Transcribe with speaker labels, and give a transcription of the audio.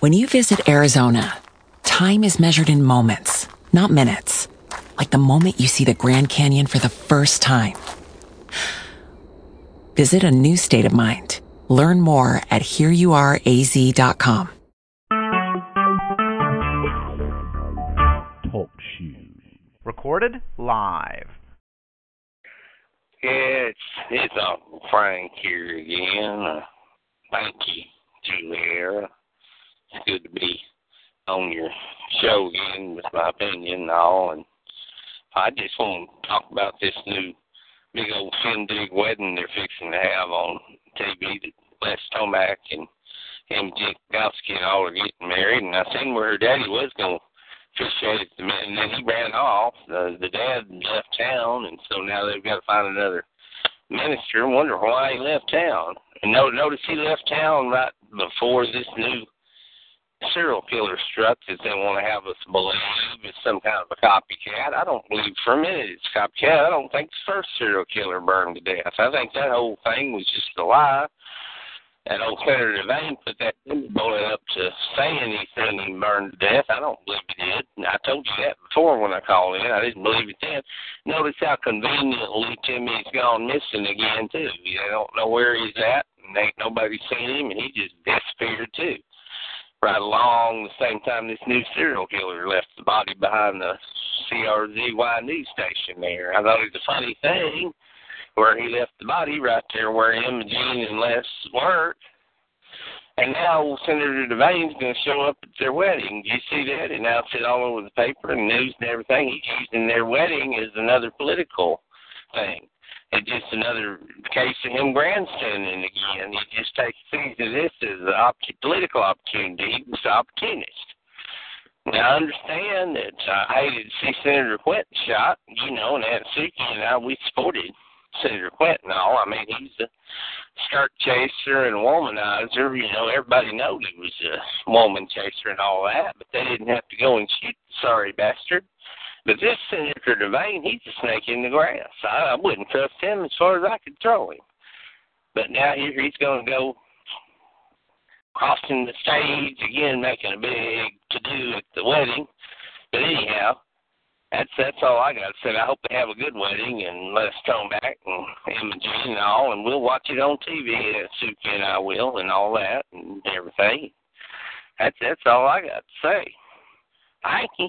Speaker 1: When you visit Arizona, time is measured in moments, not minutes. Like the moment you see the Grand Canyon for the first time. Visit a new state of mind. Learn more at hereyouareaz.com.
Speaker 2: Talk shoes. Recorded live.
Speaker 3: It's it's Uncle Frank here again. Uh, thank you, Julia. It's good to be on your show again with my opinion and all. And I just want to talk about this new big old shindig wedding they're fixing to have on TV that Les Tomac and him, Gowski and all are getting married. And I seen where her daddy was going to officiate at the minute, and then he ran off. The, the dad left town, and so now they've got to find another minister. Wonder why he left town. And notice he left town right before this new serial killer struck that they want to have us believe it's some kind of a copycat. I don't believe for a minute it's copycat. I don't think the first serial killer burned to death. I think that whole thing was just a lie that old Senator Devane put that bullet up to he said he burned to death. I don't believe he did. I told you that before when I called in. I didn't believe it then. Notice how conveniently Timmy's gone missing again too. They don't know where he's at, and ain't nobody seen him, and he just disappeared. Right along the same time this new serial killer left the body behind the CRZY news station there. I thought it was a funny thing where he left the body right there where him and Les worked. And now Senator Devane's going to show up at their wedding. Do you see that? And now it's all over the paper and news and everything. He's using their wedding as another political thing. It's just another case of him grandstanding again. He just takes of this as an op- political opportunity. He was an opportunist. Now, I understand that uh, I hated to see Senator Clinton shot, you know, and Aunt Suki and I, we supported Senator Clinton all. I mean, he's a skirt chaser and womanizer. You know, everybody knows he was a woman chaser and all that, but they didn't have to go and shoot the sorry bastard. But this Senator Devane, he's a snake in the grass. I, I wouldn't trust him as far as I could throw him. But now here he's going to go crossing the stage again, making a big to do at the wedding. But anyhow, that's that's all I got to say. I hope they have a good wedding and let us come back and Imogene and all, and we'll watch it on TV. Suki and I will, and all that and everything. That's that's all I got to say. Thank you.